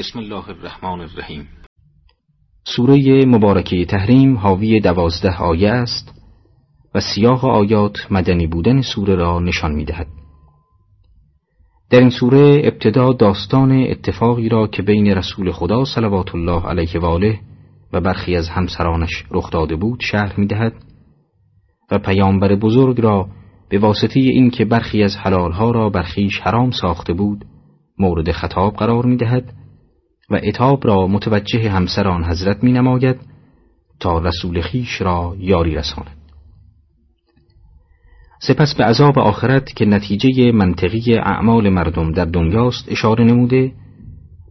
بسم الله الرحمن الرحیم سوره مبارکه تحریم حاوی دوازده آیه است و سیاق آیات مدنی بودن سوره را نشان می دهد. در این سوره ابتدا داستان اتفاقی را که بین رسول خدا صلوات الله علیه و آله و برخی از همسرانش رخ داده بود شرح می دهد و پیامبر بزرگ را به واسطه این که برخی از حلالها را برخیش حرام ساخته بود مورد خطاب قرار می دهد و اتاب را متوجه همسران حضرت می نماید تا رسول خیش را یاری رساند. سپس به عذاب آخرت که نتیجه منطقی اعمال مردم در دنیاست اشاره نموده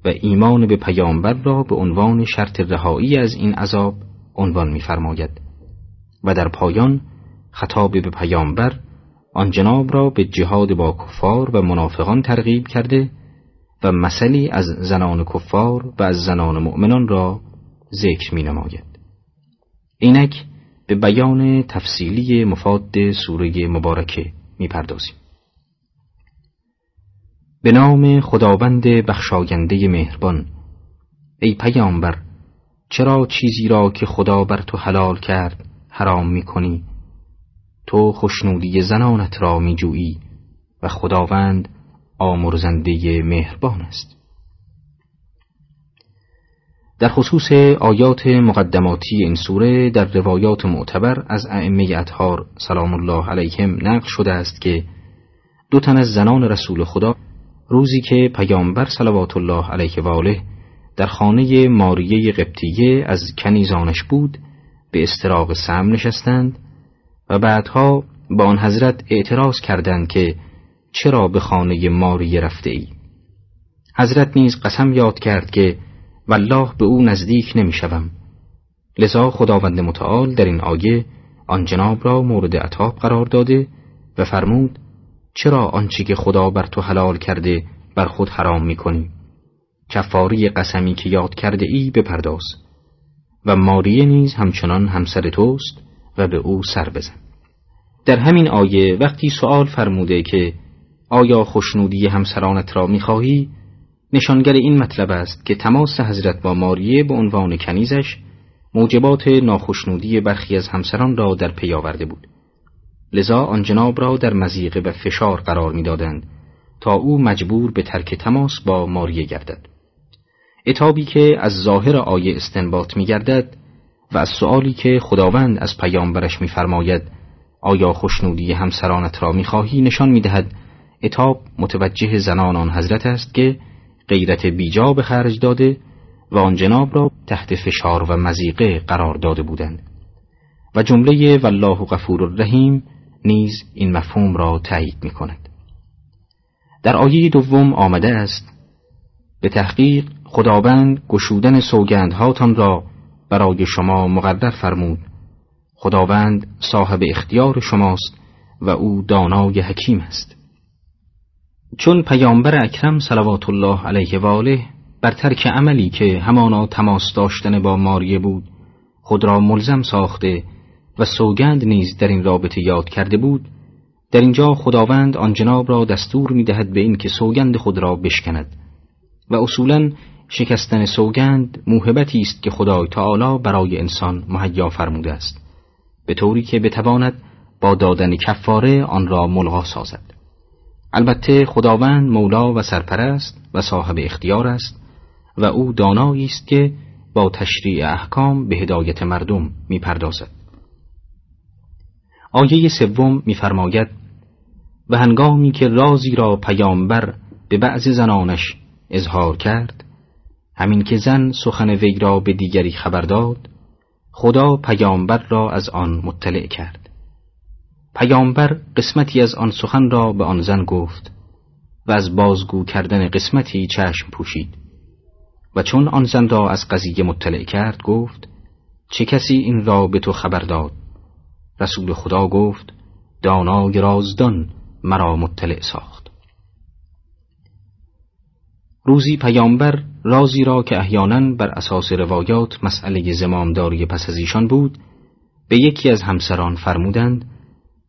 و ایمان به پیامبر را به عنوان شرط رهایی از این عذاب عنوان می‌فرماید و در پایان خطاب به پیامبر آن جناب را به جهاد با کفار و منافقان ترغیب کرده و مثلی از زنان کفار و از زنان مؤمنان را ذکر می نماید. اینک به بیان تفصیلی مفاد سوره مبارکه می پردازیم. به نام خداوند بخشاینده مهربان ای پیامبر چرا چیزی را که خدا بر تو حلال کرد حرام می کنی تو خوشنودی زنانت را می جویی و خداوند آمرزنده مهربان است. در خصوص آیات مقدماتی این سوره در روایات معتبر از ائمه اطهار سلام الله علیهم نقل شده است که دو تن از زنان رسول خدا روزی که پیامبر صلوات الله علیه و آله در خانه ماریه قبطیه از کنیزانش بود به استراق سم نشستند و بعدها با آن حضرت اعتراض کردند که چرا به خانه ماریه رفته ای؟ حضرت نیز قسم یاد کرد که والله به او نزدیک نمی‌شوم. لذا خداوند متعال در این آیه آن جناب را مورد عطاب قرار داده و فرمود چرا آنچه که خدا بر تو حلال کرده بر خود حرام می‌کنی کفاری قسمی که یاد کرده ای بپرداز و ماریه نیز همچنان همسر توست و به او سر بزن در همین آیه وقتی سوال فرموده که آیا خوشنودی همسرانت را می‌خواهی؟ نشانگر این مطلب است که تماس حضرت با ماریه به عنوان کنیزش موجبات ناخشنودی برخی از همسران را در پی آورده بود. لذا آن جناب را در مزیقه و فشار قرار می‌دادند تا او مجبور به ترک تماس با ماریه گردد. اتابی که از ظاهر آیه استنباط میگردد و از سؤالی که خداوند از پیامبرش میفرماید آیا خوشنودی همسرانت را می‌خواهی؟ نشان می‌دهد اتاب متوجه زنان آن حضرت است که غیرت بیجا به خرج داده و آن جناب را تحت فشار و مزیقه قرار داده بودند. و جمله والله غفور الرحیم نیز این مفهوم را تایید می کند. در آیه دوم آمده است به تحقیق خداوند گشودن سوگندهاتان را برای شما مقدر فرمود. خداوند صاحب اختیار شماست و او دانای حکیم است. چون پیامبر اکرم صلوات الله علیه و آله بر ترک عملی که همانا تماس داشتن با ماریه بود خود را ملزم ساخته و سوگند نیز در این رابطه یاد کرده بود در اینجا خداوند آن جناب را دستور می دهد به این که سوگند خود را بشکند و اصولا شکستن سوگند موهبتی است که خدای تعالی برای انسان مهیا فرموده است به طوری که بتواند با دادن کفاره آن را ملغا سازد. البته خداوند مولا و سرپرست و صاحب اختیار است و او دانایی است که با تشریع احکام به هدایت مردم می‌پردازد. آیه سوم میفرماید و هنگامی که رازی را پیامبر به بعض زنانش اظهار کرد همین که زن سخن وی را به دیگری خبر داد خدا پیامبر را از آن مطلع کرد. پیامبر قسمتی از آن سخن را به آن زن گفت و از بازگو کردن قسمتی چشم پوشید و چون آن زن را از قضیه مطلع کرد گفت چه کسی این را به تو خبر داد؟ رسول خدا گفت دانای رازدان مرا مطلع ساخت. روزی پیامبر رازی را که احیانا بر اساس روایات مسئله زمامداری پس از ایشان بود به یکی از همسران فرمودند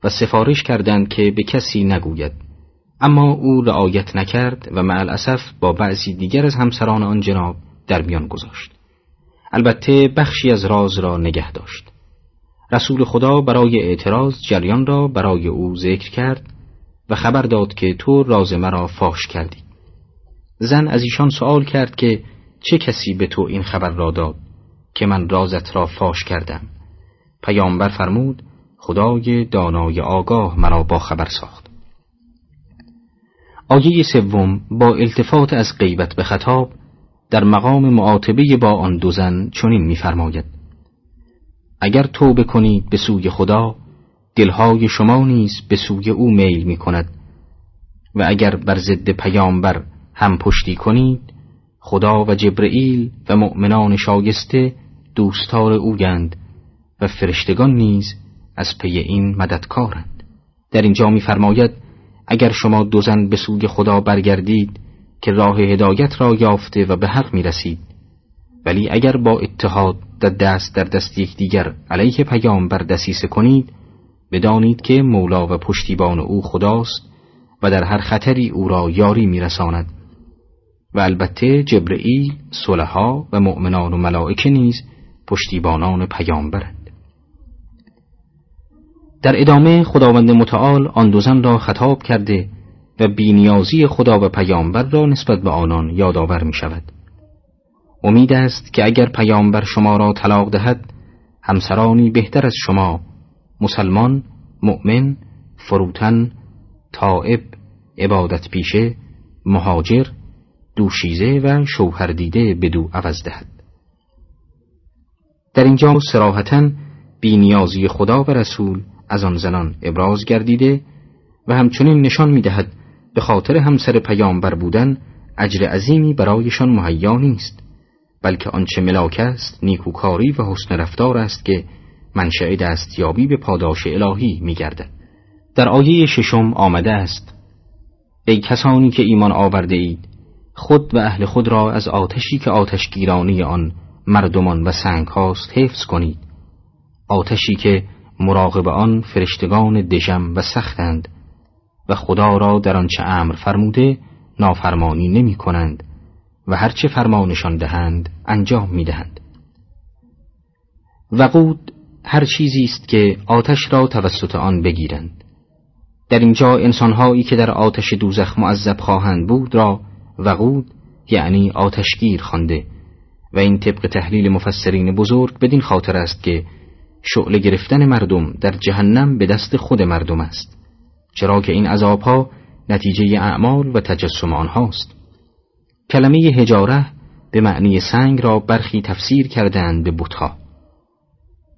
و سفارش کردند که به کسی نگوید. اما او رعایت نکرد و مع الاسف با بعضی دیگر از همسران آن جناب در میان گذاشت. البته بخشی از راز را نگه داشت. رسول خدا برای اعتراض جریان را برای او ذکر کرد و خبر داد که تو راز مرا فاش کردی. زن از ایشان سوال کرد که چه کسی به تو این خبر را داد که من رازت را فاش کردم؟ پیامبر فرمود خدای دانای آگاه مرا با خبر ساخت. آیه سوم با التفات از غیبت به خطاب در مقام معاتبه با آن دو زن چنین می‌فرماید. اگر توبه کنید به سوی خدا دلهای شما نیز به سوی او میل می کند و اگر بر ضد پیامبر هم پشتی کنید خدا و جبرئیل و مؤمنان شایسته دوستار اوگند و فرشتگان نیز از پی این مددکارند. در اینجا می‌فرماید اگر شما دو زن به سوی خدا برگردید که راه هدایت را یافته و به حق می رسید ولی اگر با اتحاد در دست در دست یکدیگر علیه پیامبر دسیسه کنید بدانید که مولا و پشتیبان او خداست و در هر خطری او را یاری میرساند. و البته جبرئیل صلحا و مؤمنان و ملائکه نیز پشتیبانان پیامبرند. در ادامه خداوند متعال آن دو زن را خطاب کرده و بینیازی خدا و پیامبر را نسبت به آنان یادآور می شود. امید است که اگر پیامبر شما را طلاق دهد همسرانی بهتر از شما مسلمان، مؤمن، فروتن، طائب، عبادت پیشه، مهاجر، دوشیزه و شوهر دیده بدو عوض دهد. در اینجا سراحتا بینیازی خدا و رسول از آن زنان ابراز گردیده و همچنین نشان می دهد به خاطر همسر پیامبر بودن اجر عظیمی برایشان مهیا نیست بلکه آنچه ملاک است نیکوکاری و حسن رفتار است که منشأ دستیابی به پاداش الهی میگردد. در آیه ششم آمده است ای کسانی که ایمان آورده اید خود و اهل خود را از آتشی که آتشگیرانی آن مردمان و سنگ هاست حفظ کنید. آتشی که مراقب آن فرشتگان دژم و سختند و خدا را در آنچه امر فرموده نافرمانی نمی کنند و هرچه فرمانشان دهند انجام می دهند. وقود هر چیزی است که آتش را توسط آن بگیرند در اینجا انسانهایی که در آتش دوزخ معذب خواهند بود را وقود یعنی آتشگیر خوانده و این طبق تحلیل مفسرین بزرگ بدین خاطر است که شعله گرفتن مردم در جهنم به دست خود مردم است چرا که این عذابها نتیجه اعمال و تجسم آنهاست. کلمه هجاره به معنی سنگ را برخی تفسیر کردند به بتها.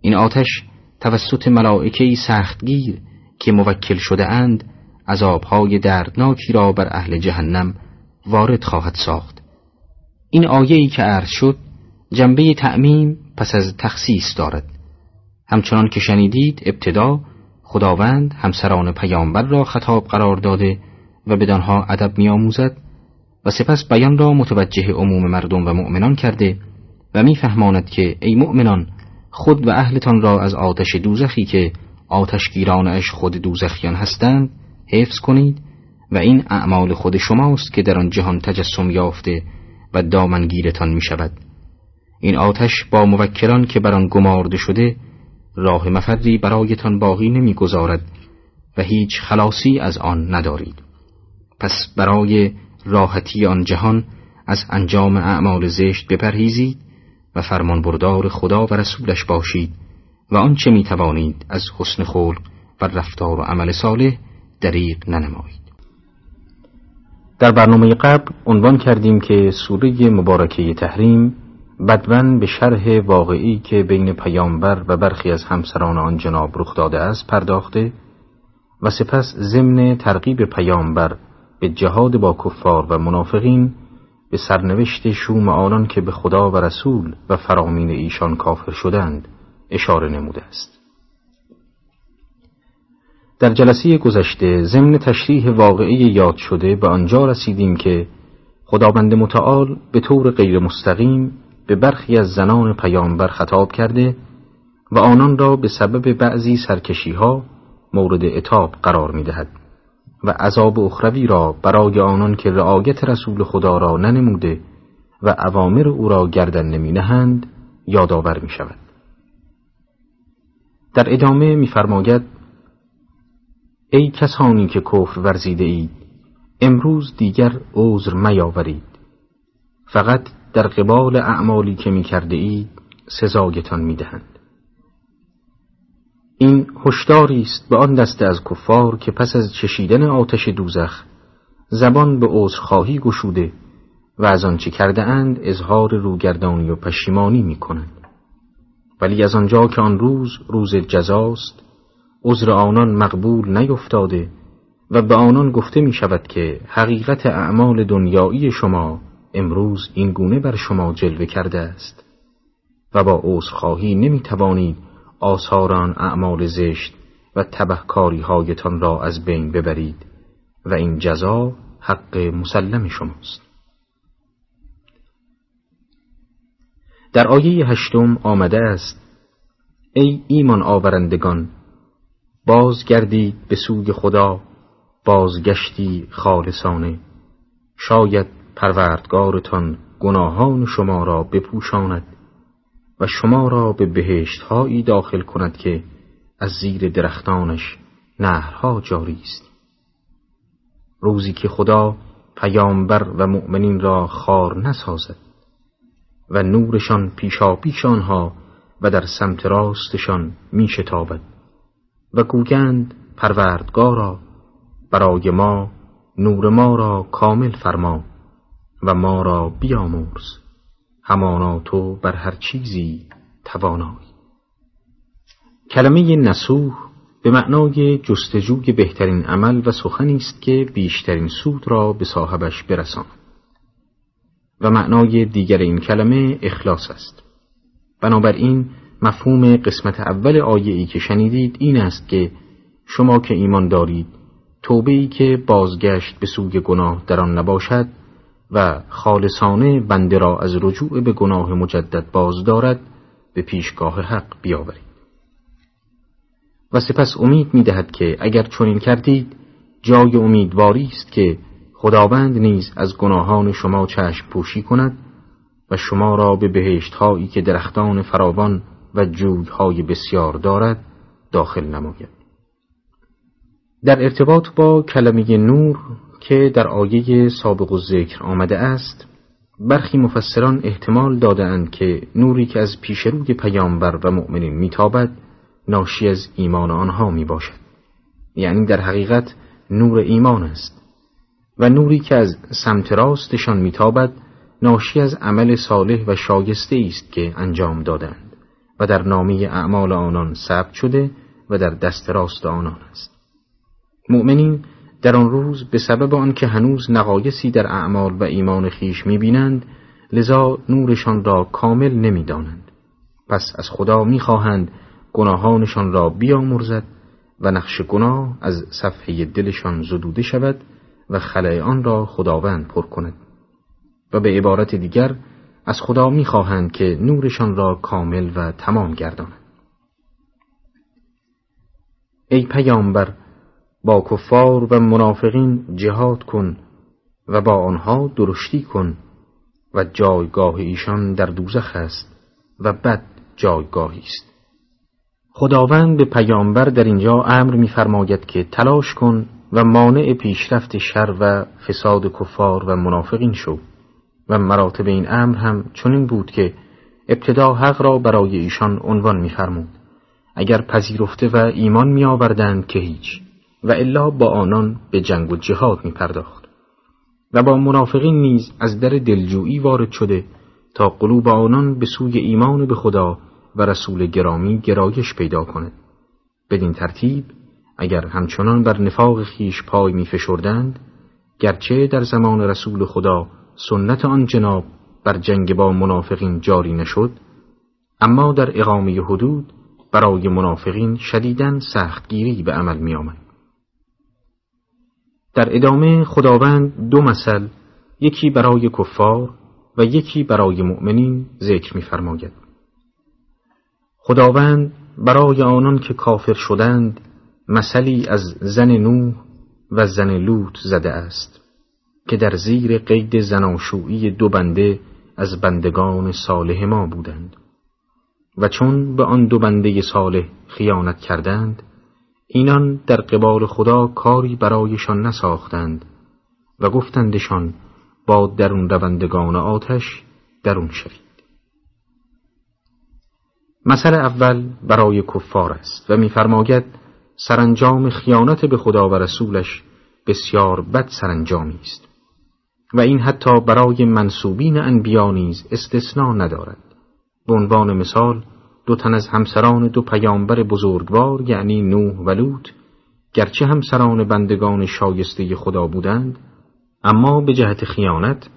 این آتش توسط ملائکه سختگیر که موکل شده اند عذابهای دردناکی را بر اهل جهنم وارد خواهد ساخت. این آیه که عرض شد جنبه تعمیم پس از تخصیص دارد. همچنان که شنیدید ابتدا خداوند همسران پیامبر را خطاب قرار داده و بدانها ادب میآموزد و سپس بیان را متوجه عموم مردم و مؤمنان کرده و میفهماند که ای مؤمنان خود و اهلتان را از آتش دوزخی که آتشگیرانش خود دوزخیان هستند حفظ کنید و این اعمال خود شماست که در آن جهان تجسم یافته و دامنگیرتان می شود. این آتش با موکران که بر آن گمارده شده راه مفری برایتان باقی نمی‌گذارد و هیچ خلاصی از آن ندارید. پس برای راحتی آن جهان از انجام اعمال زشت بپرهیزید و فرمان بردار خدا و رسولش باشید و آنچه می توانید از حسن خلق و رفتار و عمل صالح دریغ ننمایید. در برنامه قبل عنوان کردیم که سوره مبارکه تحریم بدون به شرح واقعی که بین پیامبر و برخی از همسران آن جناب رخ داده است پرداخته و سپس ضمن ترغیب پیامبر به جهاد با کفار و منافقین به سرنوشت شوم آنان که به خدا و رسول و فرامین ایشان کافر شدند اشاره نموده است. در جلسه گذشته ضمن تشریح واقعی یاد شده به آنجا رسیدیم که خداوند متعال به طور غیر مستقیم به برخی از زنان پیامبر خطاب کرده و آنان را به سبب بعضی سرکشی ها مورد اتاب قرار می دهد و عذاب اخروی را برای آنان که رعایت رسول خدا را ننموده و اوامر او را گردن نمی نهند یادآور می شود. در ادامه میفرماید ای کسانی که کفر ورزیده اید امروز دیگر عذر میاورید فقط در قبال اعمالی که می کرده اید سزایتان می. این هشداری است به آن دسته از کفار که پس از چشیدن آتش دوزخ زبان به عذرخواهی گشوده و از آنچه کرده اند اظهار روگردانی و پشیمانی می کنند. ولی از آنجا که آن روز روز جزاست عذر آنان مقبول نیفتاده و به آنان گفته می شود که حقیقت اعمال دنیایی شما امروز این گونه بر شما جلوه کرده است. و با عذرخواهی نمی توانید آثاران اعمال زشت و تبهکاری هایتان را از بین ببرید و این جزا حق مسلم شماست. در آیه هشتم آمده است ای ایمان آورندگان بازگردید به سوی خدا بازگشتی خالصانه. شاید پروردگارتان گناهان شما را بپوشاند و شما را به بهشت هایی داخل کند که از زیر درختانش نهرها جاری است. روزی که خدا پیامبر و مؤمنین را خار نسازد و نورشان پیشا پیش آنها و در سمت راستشان می شتابد و گوگند پروردگارا برای ما نور ما را کامل فرما. و ما را بیامرز. همانا تو بر هر چیزی توانایی. کلمه نسوح به معنای جستجوی بهترین عمل و سخنی است که بیشترین سود را به صاحبش برساند. و معنای دیگر این کلمه اخلاص است. بنابراین مفهوم قسمت اول آیه ای که شنیدید این است که شما که ایمان دارید توبه ای که بازگشت به سوی گناه در آن نباشد و خالصانه بنده را از رجوع به گناه مجدد باز دارد به پیشگاه حق بیاورید. و سپس امید می دهد که اگر چنین کردید جای امیدواری است که خداوند نیز از گناهان شما چشم پوشی کند و شما را به بهشت هایی که درختان فراوان و های بسیار دارد داخل نماید. در ارتباط با کلمه نور که در آیه سابق و ذکر آمده است برخی مفسران احتمال دادند که نوری که از پیشروی پیامبر و مؤمنین میتابد ناشی از ایمان آنها می باشد یعنی در حقیقت نور ایمان است. و نوری که از سمت راستشان میتابد ناشی از عمل صالح و شایسته است که انجام دادند و در نامه اعمال آنان ثبت شده و در دست راست آنان است. مؤمنین در آن روز به سبب آنکه هنوز نقایسی در اعمال و ایمان خیش می‌بینند لذا نورشان را کامل نمی‌دانند. پس از خدا می‌خواهند گناهانشان را بیامرزد و نقش گناه از صفحه دلشان زدوده شود و خلای آن را خداوند پر کند. و به عبارت دیگر از خدا می‌خواهند که نورشان را کامل و تمام گردانند ای پیامبر با کفار و منافقین جهاد کن و با آنها درشتی کن و جایگاه ایشان در دوزخ است و بد جایگاهی است. خداوند به پیامبر در اینجا امر می‌فرماید که تلاش کن و مانع پیشرفت شر و فساد کفار و منافقین شو. و مراتب این امر هم چنین بود که ابتدا حق را برای ایشان عنوان می‌فرمود. اگر پذیرفته و ایمان می آوردند که هیچ. و الا با آنان به جنگ و جهاد می پرداخت و با منافقین نیز از در دلجویی وارد شده تا قلوب آنان به سوی ایمان به خدا و رسول گرامی گرایش پیدا کند بدین ترتیب اگر همچنان بر نفاق خیش پای می فشردند گرچه در زمان رسول خدا سنت آن جناب بر جنگ با منافقین جاری نشد اما در اقامه حدود برای منافقین شدیدن سختگیری به عمل می آمد. در ادامه خداوند دو مثل یکی برای کفار و یکی برای مؤمنین ذکر می‌فرماید. خداوند برای آنان که کافر شدند مثلی از زن نوح و زن لوط زده است که در زیر قید زناشویی دو بنده از بندگان صالح ما بودند و چون به آن دو بنده صالح خیانت کردند اینان در قبال خدا کاری برایشان نساختند و گفتندشان با درون روندگان آتش درون شوید. مثل اول برای کفار است و میفرماید سرانجام خیانت به خدا و رسولش بسیار بد سرانجامی است و این حتی برای منصوبین انبیا نیز استثنا ندارد. به عنوان مثال دو تن از همسران دو پیامبر بزرگوار یعنی نوح و لوط گرچه همسران بندگان شایسته خدا بودند اما به جهت خیانت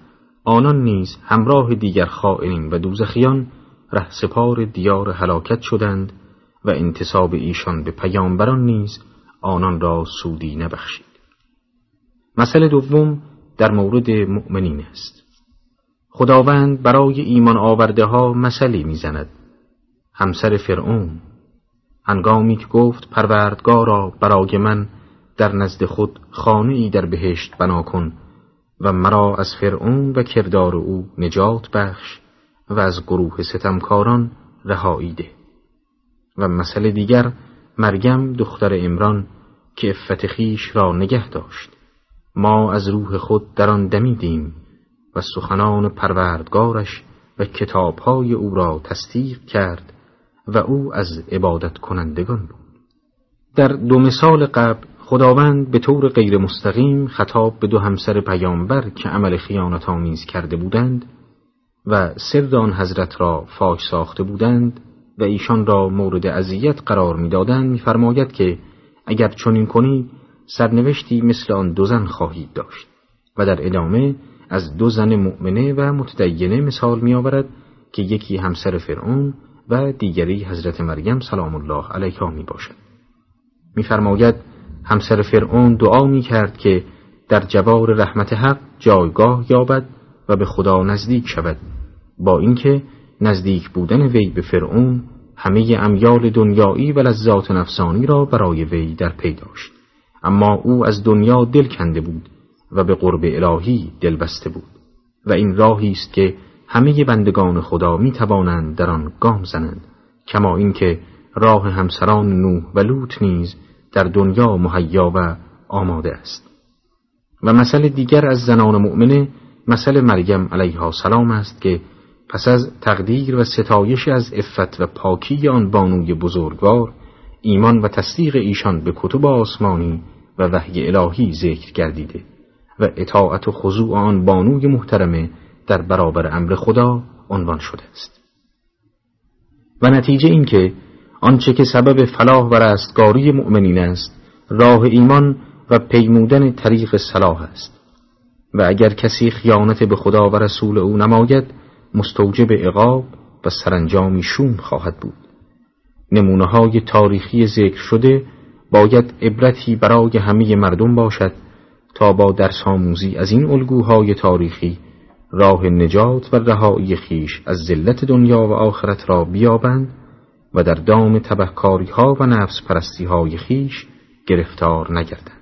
آنان نیز همراه دیگر خائنین و دوزخیان سپار دیار هلاکت شدند و انتصاب ایشان به پیامبران نیز آنان را سودی نبخشید. مسئله دوم در مورد مؤمنین است. خداوند برای ایمان آورده ها مسئله می‌زند. همسر فرعون. هنگامی که گفت پروردگارا برای من در نزد خود خانه ای در بهشت بنا کن و مرا از فرعون و کردار او نجات بخش و از گروه ستمکاران رهایی ده. و مسئله دیگر مریم دختر امران که افت خیش را نگه داشت. ما از روح خود در آن دمیدیم و سخنان پروردگارش و کتابهای او را تصدیق کرد و او از عبادت کنندگان بود. در دو مثال قبل خداوند به طور غیر مستقیم خطاب به دو همسر پیامبر که عمل خیانت آمیز کرده بودند و سر آن حضرت را فاش ساخته بودند و ایشان را مورد اذیت قرار می‌دادند میفرماید که اگر چنین کنید سرنوشتی مثل آن دو زن خواهید داشت و در ادامه از دو زن مؤمنه و متدینه مثال میآورد که یکی همسر فرعون و دیگری حضرت مریم سلام الله علیها می باشد. میفرماید همسر فرعون دعا می کرد که در جوار رحمت حق جایگاه یابد و به خدا نزدیک شود. با اینکه نزدیک بودن وی به فرعون همه امیال دنیایی و لذات نفسانی را برای وی در پی داشت. اما او از دنیا دل کنده بود و به قرب الهی دل بسته بود. و این راهی است که همه بندگان خدا می توانند در آن گام زنند کما اینکه راه همسران نوح و لوط نیز در دنیا مهیا و آماده است. و مسئله دیگر از زنان مؤمنه مسئله مریم علیها سلام است که پس از تقدیر و ستایش از افت و پاکی آن بانوی بزرگوار ایمان و تصدیق ایشان به کتب آسمانی و وحی الهی ذکر گردیده و اطاعت و خضوع آن بانوی محترمه در برابر امر خدا عنوان شده است. و نتیجه این که آنچه که سبب فلاح و رستگاری مؤمنین است راه ایمان و پیمودن طریق صلاح است. و اگر کسی خیانت به خدا و رسول او نماید مستوجب عقاب و سرانجامی شوم خواهد بود. نمونه های تاریخی ذکر شده باید عبرتی برای همه مردم باشد تا با درس آموزی از این الگوهای تاریخی راه نجات و رهایی خیش از ذلت دنیا و آخرت را بیابند و در دام تبهکاری ها و نفس پرستی های خیش گرفتار نگردند.